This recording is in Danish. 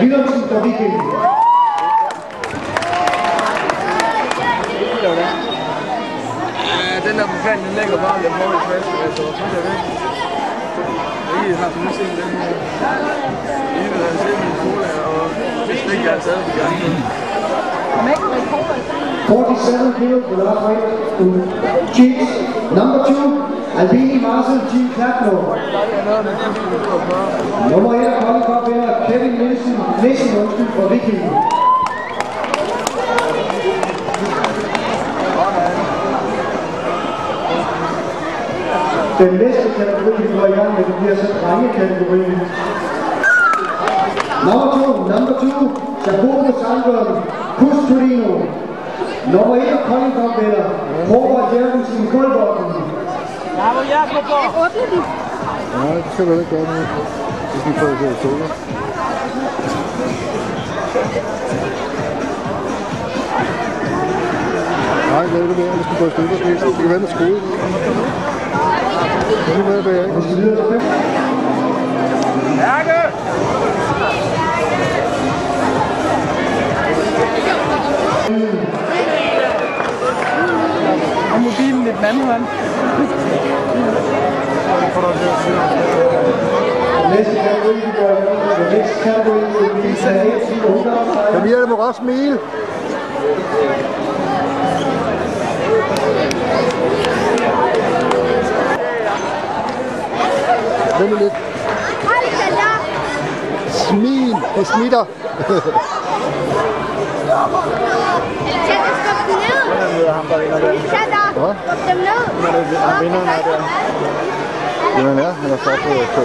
Willumsen. Ja, den der på fanden, den ligger bare lidt højt fast, altså, så er det væk. Jeg har haft udsigt den her. I vil have set min cola, og det stikker jeg altså af på gangen. 47 kilo for last weight to Chiefs. Number two, Albini Marcel Team Klapno. Nummer 1 af Kolding for vinder Kevin Nielsen, Nielsen undskyld, fra Viking. Den næste kategori, vi går i gang med, det bliver så drengekategorien. Nummer 2, nummer 2, Jacobo Sandberg, Kus Torino. Nummer 1 af Kolding Jørgensen, vinder, Håvard Jørgensen, Guldborgen. Nej, det skal du ikke gøre nu. Hvis vi får det sola. Nej, lad det være. Det skal gå i stykker. Det det kan være med skole. Det det er ikke. Vi den anden hånd. Næste kategori, vi går i gang med, the next category will be Sanet hvad? ungdomsrækken. Camilla, du må godt smile. Vent der. Jamen, ja, han har stået på, på